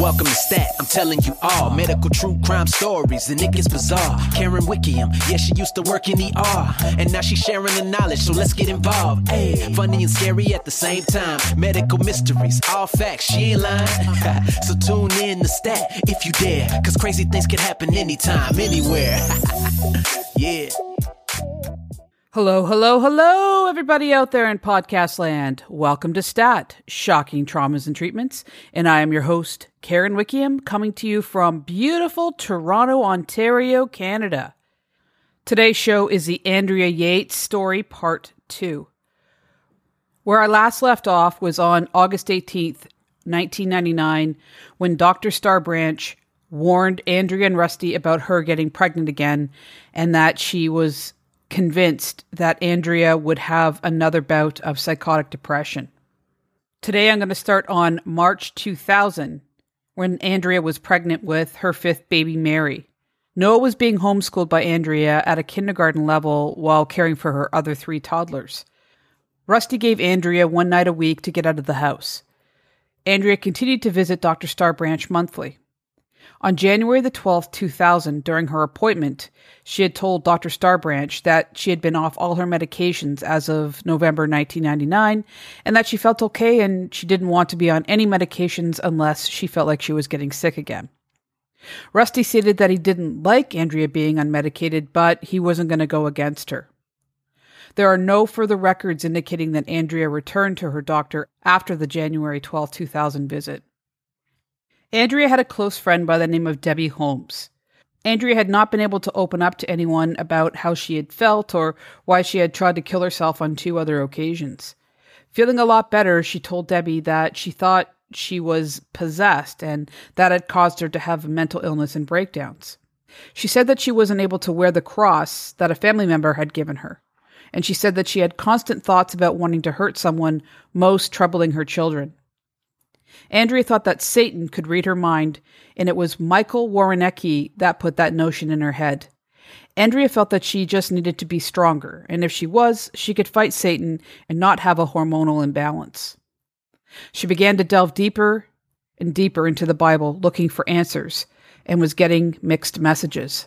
Welcome to Stat, I'm telling you all medical true crime stories, and it gets bizarre. Karen Wickham, yeah, she used to work in the ER, and now she's sharing the knowledge, so let's get involved. Hey, funny and scary at the same time. Medical mysteries, all facts, she ain't lying. so tune in to Stat if you dare, cause crazy things can happen anytime, anywhere. yeah. Hello, hello, hello, everybody out there in podcast land. Welcome to STAT, Shocking Traumas and Treatments. And I am your host, Karen Wickham, coming to you from beautiful Toronto, Ontario, Canada. Today's show is the Andrea Yates story, part two. Where I last left off was on August 18th, 1999, when Dr. Starbranch warned Andrea and Rusty about her getting pregnant again and that she was convinced that Andrea would have another bout of psychotic depression. Today I'm going to start on March 2000 when Andrea was pregnant with her fifth baby, Mary. Noah was being homeschooled by Andrea at a kindergarten level while caring for her other three toddlers. Rusty gave Andrea one night a week to get out of the house. Andrea continued to visit Dr. Starbranch monthly. On January the 12th, 2000, during her appointment, she had told Dr. Starbranch that she had been off all her medications as of November 1999 and that she felt okay and she didn't want to be on any medications unless she felt like she was getting sick again. Rusty stated that he didn't like Andrea being unmedicated, but he wasn't going to go against her. There are no further records indicating that Andrea returned to her doctor after the January 12, 2000 visit. Andrea had a close friend by the name of Debbie Holmes. Andrea had not been able to open up to anyone about how she had felt or why she had tried to kill herself on two other occasions. Feeling a lot better, she told Debbie that she thought she was possessed and that had caused her to have mental illness and breakdowns. She said that she wasn't able to wear the cross that a family member had given her. And she said that she had constant thoughts about wanting to hurt someone, most troubling her children. Andrea thought that Satan could read her mind, and it was Michael Woroniecki that put that notion in her head. Andrea felt that she just needed to be stronger, and if she was, she could fight Satan and not have a hormonal imbalance. She began to delve deeper and deeper into the Bible, looking for answers, and was getting mixed messages.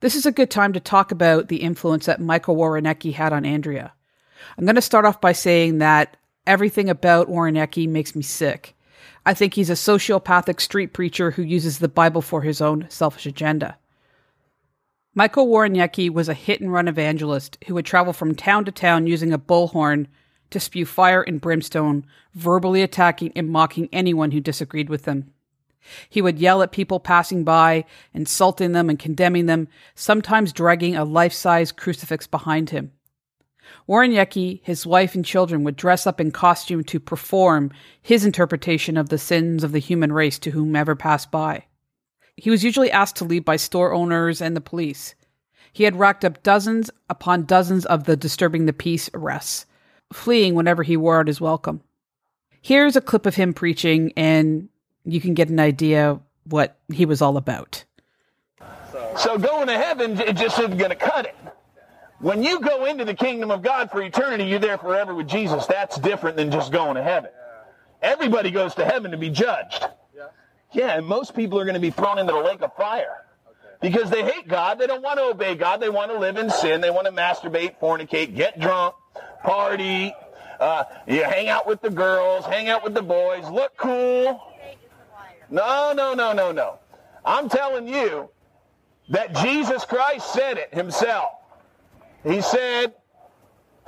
This is a good time to talk about the influence that Michael Woroniecki had on Andrea. I'm going to start off by saying that Everything about Woroniecki makes me sick. I think he's a sociopathic street preacher who uses the Bible for his own selfish agenda. Michael Woroniecki was a hit and run evangelist who would travel from town to town using a bullhorn to spew fire and brimstone, verbally attacking and mocking anyone who disagreed with him. He would yell at people passing by, insulting them and condemning them, sometimes dragging a life size crucifix behind him. Woroniecki, his wife, and children would dress up in costume to perform his interpretation of the sins of the human race to whomever passed by. He was usually asked to leave by store owners and the police. He had racked up dozens upon dozens of the disturbing the peace arrests, fleeing whenever he wore out his welcome. Here's a clip of him preaching, and you can get an idea what he was all about. So going to heaven it just isn't going to cut it. When you go into the kingdom of God for eternity, you're there forever with Jesus. That's different than just going to heaven. Everybody goes to heaven to be judged. Yeah, and most people are going to be thrown into the lake of fire because they hate God. They don't want to obey God. They want to live in sin. They want to masturbate, fornicate, get drunk, party, uh, you hang out with the girls, hang out with the boys, look cool. No, no, no, no, no. I'm telling you that Jesus Christ said it himself. He said,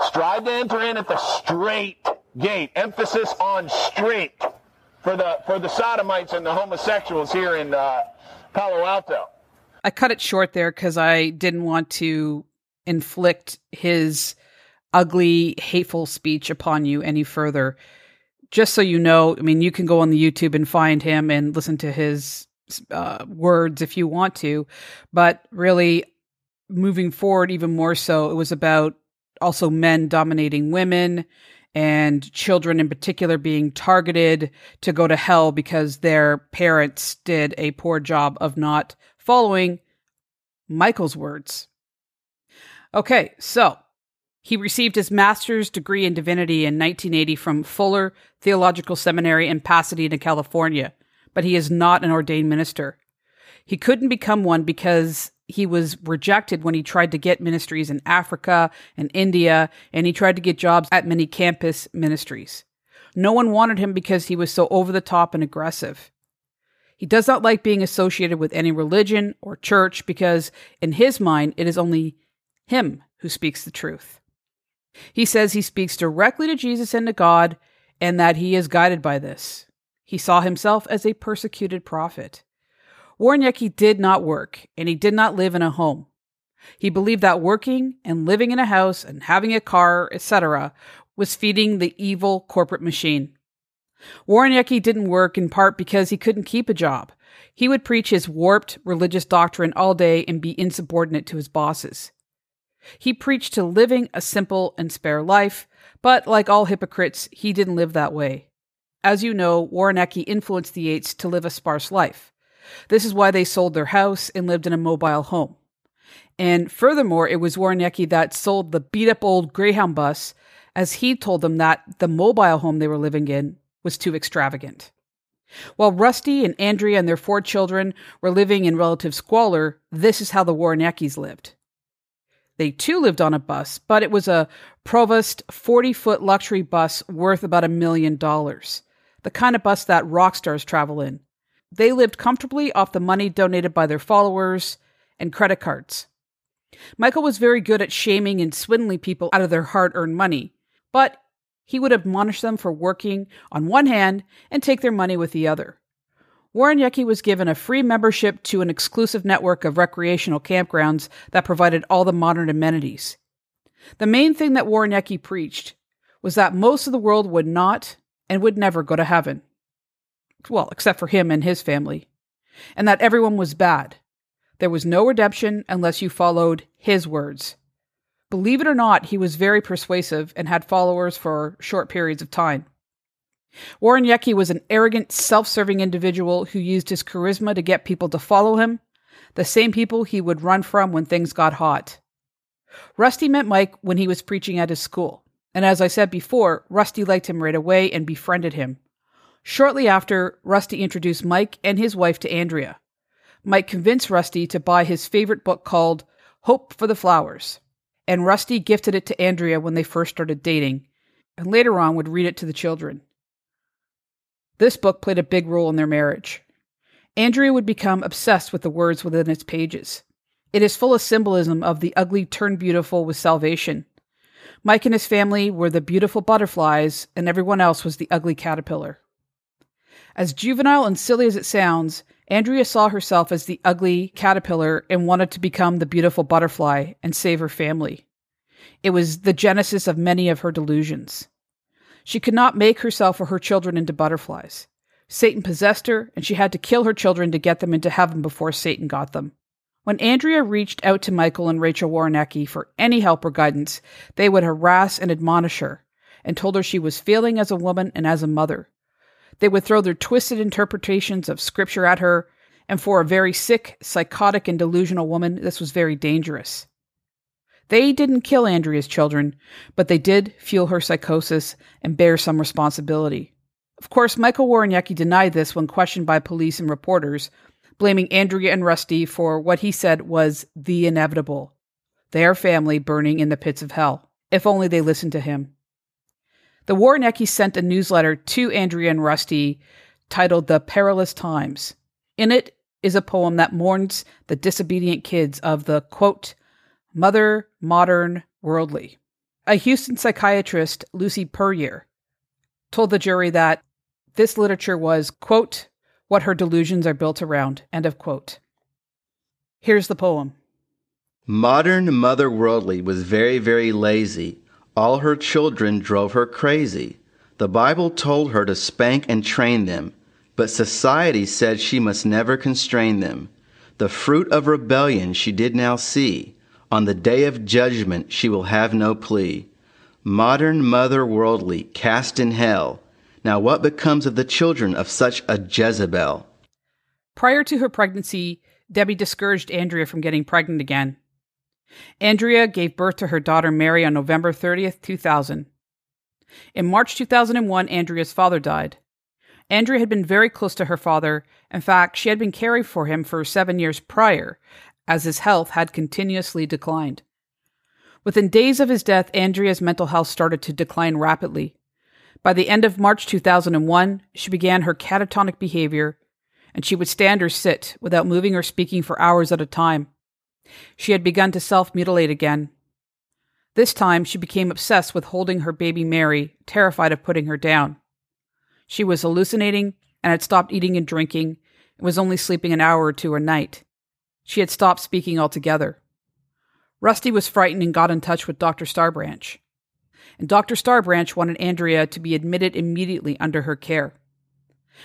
strive to enter in at the straight gate. Emphasis on straight for the for the sodomites and the homosexuals here in uh, Palo Alto. I cut it short there because I didn't want to inflict his ugly, hateful speech upon you any further. Just so you know, I mean, you can go on the YouTube and find him and listen to his uh, words if you want to, but really, moving forward even more so, it was about also men dominating women and children in particular being targeted to go to hell because their parents did a poor job of not following Michael's words. Okay, so he received his master's degree in divinity in 1980 from Fuller Theological Seminary in Pasadena, California. but he is not an ordained minister. He couldn't become one because he was rejected when he tried to get ministries in Africa and India, and he tried to get jobs at many campus ministries. No one wanted him because he was so over the top and aggressive. He does not like being associated with any religion or church because, in his mind, it is only him who speaks the truth. He says he speaks directly to Jesus and to God, and that he is guided by this. He saw himself as a persecuted prophet. Woroniecki did not work, and he did not live in a home. He believed that working and living in a house and having a car, etc., was feeding the evil corporate machine. Woroniecki didn't work in part because he couldn't keep a job. He would preach his warped religious doctrine all day and be insubordinate to his bosses. He preached to living a simple and spare life, but like all hypocrites, he didn't live that way. As you know, Woroniecki influenced the Yates to live a sparse life. This is why they sold their house and lived in a mobile home. And furthermore, it was Woroniecki that sold the beat up old Greyhound bus, as he told them that the mobile home they were living in was too extravagant. While Rusty and Andrea and their four children were living in relative squalor, this is how the Woronieckis lived. They too lived on a bus, but it was a Prevost 40 foot luxury bus worth about a million dollars, the kind of bus that rock stars travel in. They lived comfortably off the money donated by their followers and credit cards. Michael was very good at shaming and swindling people out of their hard earned money, but he would admonish them for working on one hand and take their money with the other. Woroniecki was given a free membership to an exclusive network of recreational campgrounds that provided all the modern amenities. The main thing that Woroniecki preached was that most of the world would not and would never go to heaven well, except for him and his family, and that everyone was bad. There was no redemption unless you followed his words. Believe it or not, he was very persuasive and had followers for short periods of time. Woroniecki was an arrogant, self serving individual who used his charisma to get people to follow him, the same people he would run from when things got hot. Rusty met Mike when he was preaching at his school, and as I said before, Rusty liked him right away and befriended him. Shortly after, Rusty introduced Mike and his wife to Andrea. Mike convinced Rusty to buy his favorite book called Hope for the Flowers, and Rusty gifted it to Andrea when they first started dating, and later on would read it to the children. This book played a big role in their marriage. Andrea would become obsessed with the words within its pages. It is full of symbolism of the ugly turned beautiful with salvation. Mike and his family were the beautiful butterflies, and everyone else was the ugly caterpillar. As juvenile and silly as it sounds, Andrea saw herself as the ugly caterpillar and wanted to become the beautiful butterfly and save her family. It was the genesis of many of her delusions. She could not make herself or her children into butterflies. Satan possessed her, and she had to kill her children to get them into heaven before Satan got them. When Andrea reached out to Michael and Rachel Woroniecki for any help or guidance, they would harass and admonish her, and told her she was failing as a woman and as a mother. They would throw their twisted interpretations of scripture at her, and for a very sick, psychotic, and delusional woman, this was very dangerous. They didn't kill Andrea's children, but they did fuel her psychosis and bear some responsibility. Of course, Michael Woroniecki denied this when questioned by police and reporters, blaming Andrea and Rusty for what he said was the inevitable their family burning in the pits of hell. If only they listened to him. The Woroniecki sent a newsletter to Andrea and Rusty titled The Perilous Times. In it is a poem that mourns the disobedient kids of the quote, mother, modern, worldly. A Houston psychiatrist, Lucy Puryear, told the jury that this literature was, quote, what her delusions are built around, end of quote. Here's the poem. Modern Mother Worldly was very, very lazy all her children drove her crazy. The Bible told her to spank and train them, but society said she must never constrain them. The fruit of rebellion she did now see. On the day of judgment she will have no plea. Modern mother worldly, cast in hell. Now what becomes of the children of such a Jezebel? Prior to her pregnancy, Debbie discouraged Andrea from getting pregnant again. Andrea gave birth to her daughter Mary on November 30th, 2000. In March 2001, Andrea's father died. Andrea had been very close to her father. In fact, she had been caring for him for seven years prior, as his health had continuously declined. Within days of his death, Andrea's mental health started to decline rapidly. By the end of March 2001, she began her catatonic behavior, and she would stand or sit without moving or speaking for hours at a time. She had begun to self mutilate again. This time, she became obsessed with holding her baby Mary, terrified of putting her down. She was hallucinating and had stopped eating and drinking and was only sleeping an hour or two a night. She had stopped speaking altogether. Rusty was frightened and got in touch with Dr. Starbranch. And Dr. Starbranch wanted Andrea to be admitted immediately under her care.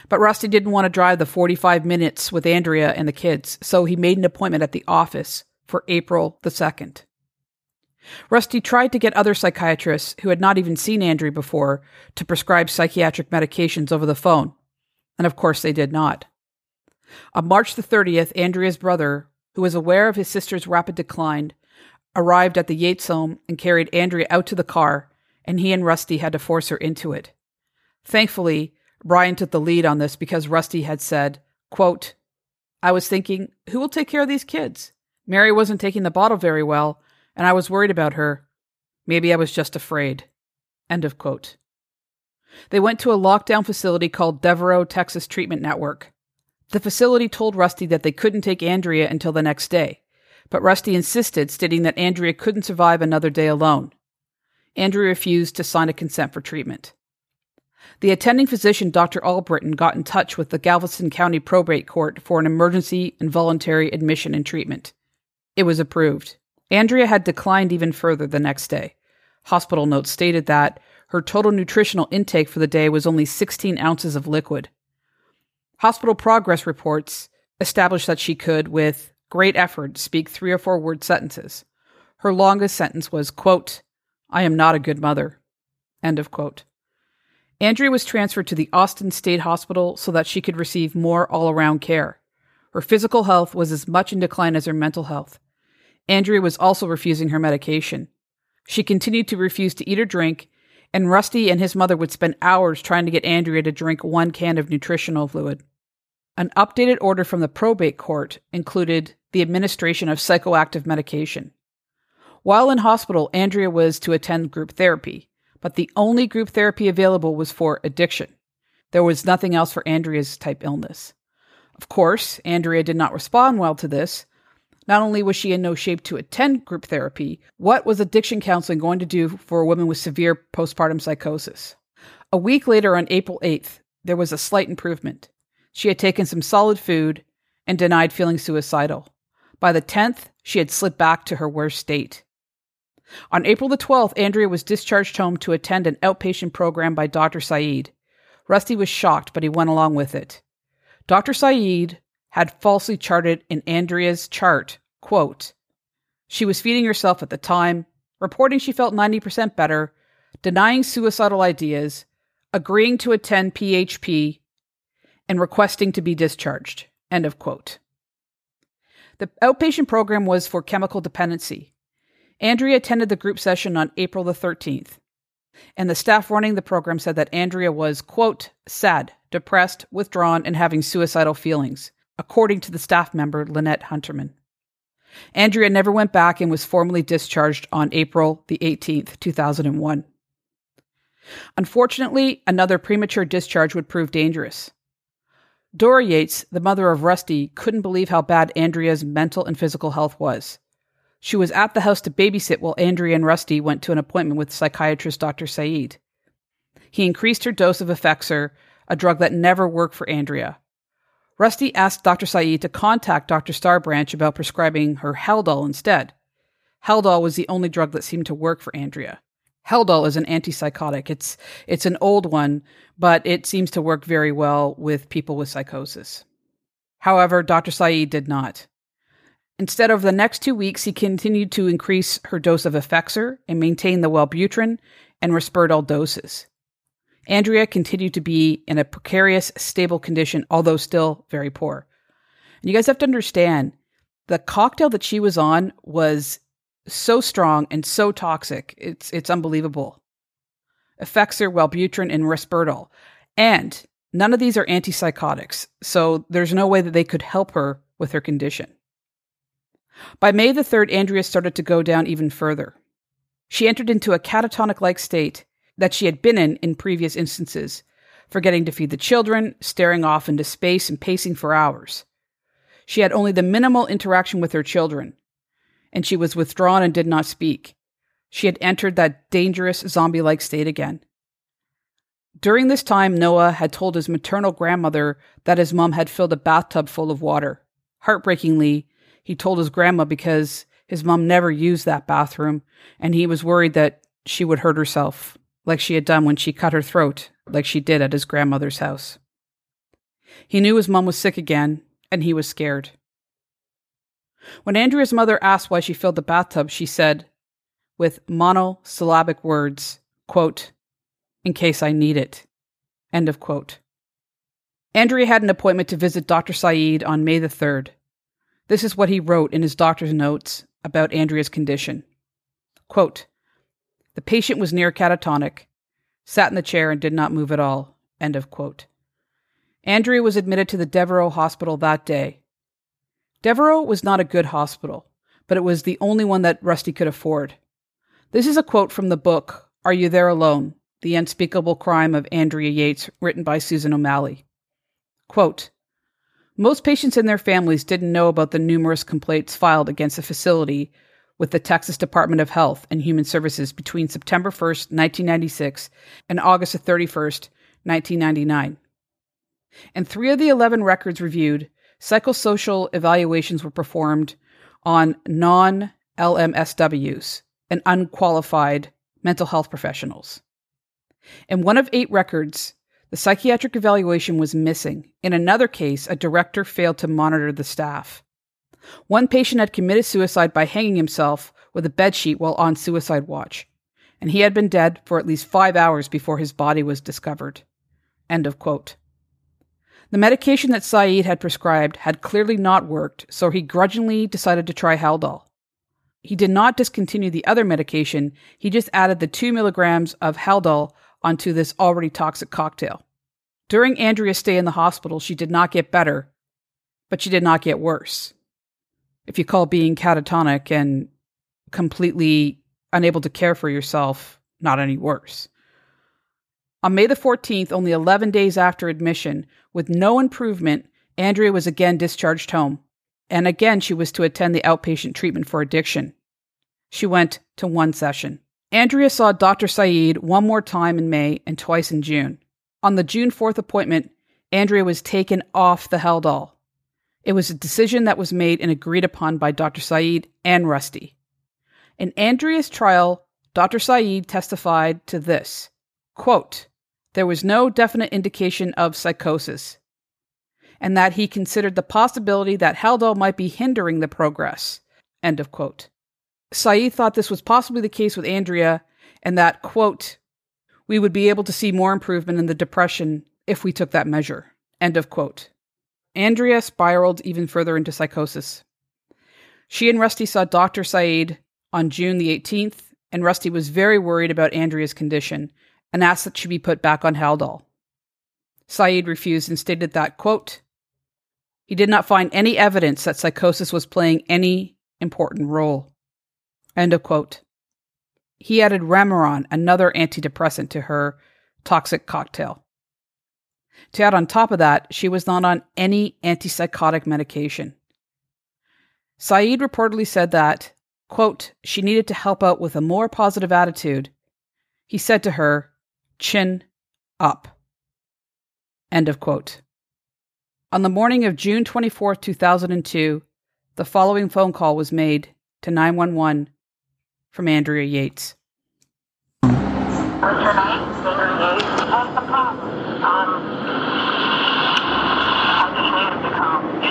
But Rusty didn't want to drive the 45 minutes with Andrea and the kids, so he made an appointment at the office for April the 2nd. Rusty tried to get other psychiatrists who had not even seen Andrea before to prescribe psychiatric medications over the phone, and of course they did not. On March the 30th, Andrea's brother, who was aware of his sister's rapid decline, arrived at the Yates home and carried Andrea out to the car, and he and Rusty had to force her into it. Thankfully, Brian took the lead on this because Rusty had said, quote, I was thinking, who will take care of these kids? Mary wasn't taking the bottle very well, and I was worried about her. Maybe I was just afraid. End of quote. They went to a lockdown facility called Devereux Texas Treatment Network. The facility told Rusty that they couldn't take Andrea until the next day but Rusty insisted, stating that Andrea couldn't survive another day alone. Andrea refused to sign a consent for treatment. The attending physician, Dr. Albritton, got in touch with the Galveston County Probate Court for an emergency and voluntary admission and treatment. It was approved. Andrea had declined even further the next day. Hospital notes stated that her total nutritional intake for the day was only 16 ounces of liquid. Hospital progress reports established that she could, with great effort speak three or four word sentences. Her longest sentence was, quote, I am not a good mother. End of quote. Andrea was transferred to the Austin State Hospital so that she could receive more all around care. Her physical health was as much in decline as her mental health. Andrea was also refusing her medication. She continued to refuse to eat or drink, and Rusty and his mother would spend hours trying to get Andrea to drink one can of nutritional fluid. An updated order from the probate court included the administration of psychoactive medication. While in hospital, Andrea was to attend group therapy, but the only group therapy available was for addiction. There was nothing else for Andrea's type illness. Of course, Andrea did not respond well to this. Not only was she in no shape to attend group therapy, what was addiction counseling going to do for a woman with severe postpartum psychosis? A week later, on April 8th, there was a slight improvement. She had taken some solid food and denied feeling suicidal. By the 10th, she had slid back to her worst state. On April the 12th, Andrea was discharged home to attend an outpatient program by Dr. Saeed. Rusty was shocked, but he went along with it. Dr. Saeed had falsely charted in Andrea's chart, quote, she was feeding herself at the time, reporting she felt 90% better, denying suicidal ideas, agreeing to attend PHP, and requesting to be discharged. End of quote. The outpatient program was for chemical dependency. Andrea attended the group session on April the 13th, and the staff running the program said that Andrea was, quote, sad, depressed, withdrawn, and having suicidal feelings, according to the staff member Lynette Hunterman. Andrea never went back and was formally discharged on April the 18th, 2001. Unfortunately, another premature discharge would prove dangerous. Dora Yates, the mother of Rusty, couldn't believe how bad Andrea's mental and physical health was. She was at the house to babysit while Andrea and Rusty went to an appointment with psychiatrist Dr. Saeed. He increased her dose of Effexor, a drug that never worked for Andrea. Rusty asked Dr. Saeed to contact Dr. Starbranch about prescribing her Haldol instead. Haldol was the only drug that seemed to work for Andrea. Haldol is an antipsychotic. It's it's an old one, but it seems to work very well with people with psychosis. However, Dr. Saeed did not. Instead, over the next two weeks, he continued to increase her dose of Effexor and maintain the Wellbutrin and Risperdal doses. Andrea continued to be in a precarious, stable condition, although still very poor. And you guys have to understand the cocktail that she was on was so strong and so toxic. It's it's unbelievable. Effexor, Wellbutrin, and Risperdal. And None of these are antipsychotics, so there's no way that they could help her with her condition. By May the 3rd, Andrea started to go down even further. She entered into a catatonic like state that she had been in in previous instances, forgetting to feed the children, staring off into space, and pacing for hours. She had only the minimal interaction with her children, and she was withdrawn and did not speak. She had entered that dangerous zombie like state again. During this time, Noah had told his maternal grandmother that his mom had filled a bathtub full of water. Heartbreakingly, he told his grandma because his mom never used that bathroom, and he was worried that she would hurt herself, like she had done when she cut her throat, like she did at his grandmother's house. He knew his mom was sick again, and he was scared. When Andrea's mother asked why she filled the bathtub, she said, with monosyllabic words, quote, in case I need it. End of quote. Andrea had an appointment to visit Dr. Saeed on May the 3rd. This is what he wrote in his doctor's notes about Andrea's condition. Quote, the patient was near catatonic, sat in the chair and did not move at all. End of quote. Andrea was admitted to the Devereux Hospital that day. Devereux was not a good hospital, but it was the only one that Rusty could afford. This is a quote from the book, Are You There Alone? The Unspeakable Crime of Andrea Yates, written by Susan O'Malley. Quote, Most patients and their families didn't know about the numerous complaints filed against the facility with the Texas Department of Health and Human Services between September 1st, 1996 and August 31st, 1999. In three of the 11 records reviewed, psychosocial evaluations were performed on non LMSWs and unqualified mental health professionals. In one of eight records, the psychiatric evaluation was missing. In another case, a director failed to monitor the staff. One patient had committed suicide by hanging himself with a bedsheet while on suicide watch, and he had been dead for at least five hours before his body was discovered. End of quote. The medication that Saeed had prescribed had clearly not worked, so he grudgingly decided to try Haldol. He did not discontinue the other medication, he just added the 2 milligrams of Haldol onto this already toxic cocktail. During Andrea's stay in the hospital, she did not get better, but she did not get worse if you call being catatonic and completely unable to care for yourself not any worse. On May the 14th, only 11 days after admission, with no improvement, Andrea was again discharged home. And again, she was to attend the outpatient treatment for addiction. She went to one session. Andrea saw Dr. Saeed one more time in May and twice in June. On the June 4th appointment, Andrea was taken off the Haldol. It was a decision that was made and agreed upon by Dr. Saeed and Rusty. In Andrea's trial, Dr. Saeed testified to this quote, There was no definite indication of psychosis, and that he considered the possibility that Haldol might be hindering the progress. End of quote. Saeed thought this was possibly the case with Andrea, and that, quote, we would be able to see more improvement in the depression if we took that measure. End of quote. Andrea spiraled even further into psychosis. She and Rusty saw Dr. Saeed on June the 18th, and Rusty was very worried about Andrea's condition and asked that she be put back on Haldol. Saeed refused and stated that, quote, he did not find any evidence that psychosis was playing any important role. End of quote. He added Remeron, another antidepressant, to her toxic cocktail. To add on top of that, she was not on any antipsychotic medication. Saeed reportedly said that, quote, she needed to help out with a more positive attitude. He said to her, chin up. End of quote. On the morning of June 24, 2002, the following phone call was made to 911 from Andrea Yates. Um,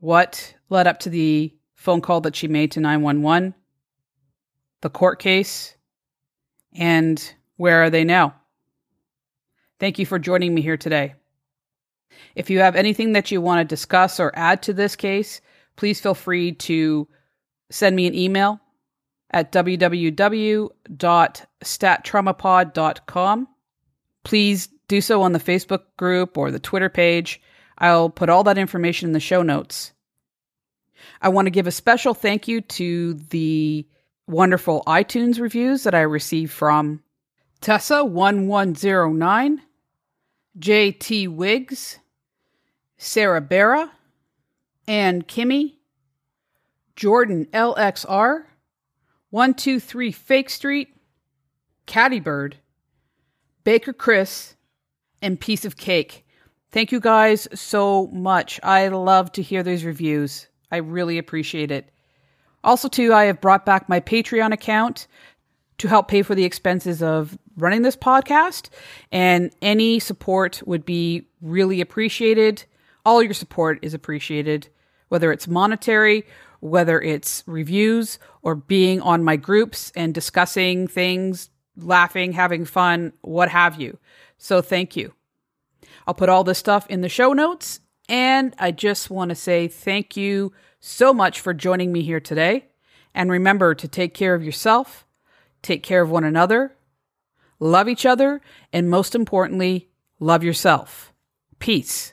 what led up to the phone call that she made to 911, the court case, and where are they now? Thank you for joining me here today. If you have anything that you want to discuss or add to this case, please feel free to send me an email at www.stattraumapod.com. Please do so on the Facebook group or the Twitter page. I'll put all that information in the show notes. I want to give a special thank you to the wonderful iTunes reviews that I received from Tessa1109, JT Wiggs, Sarah Barra, Ann Kimmy, Jordan LXR, 123 Fake Street, Cattybird, Baker Chris, and Piece of Cake. Thank you guys so much. I love to hear these reviews. I really appreciate it. Also, too, I have brought back my Patreon account to help pay for the expenses of running this podcast, and any support would be really appreciated. All your support is appreciated, whether it's monetary, whether it's reviews, or being on my groups and discussing things, laughing, having fun, what have you. So, thank you. I'll put all this stuff in the show notes. And I just want to say thank you so much for joining me here today. And remember to take care of yourself, take care of one another, love each other, and most importantly, love yourself. Peace.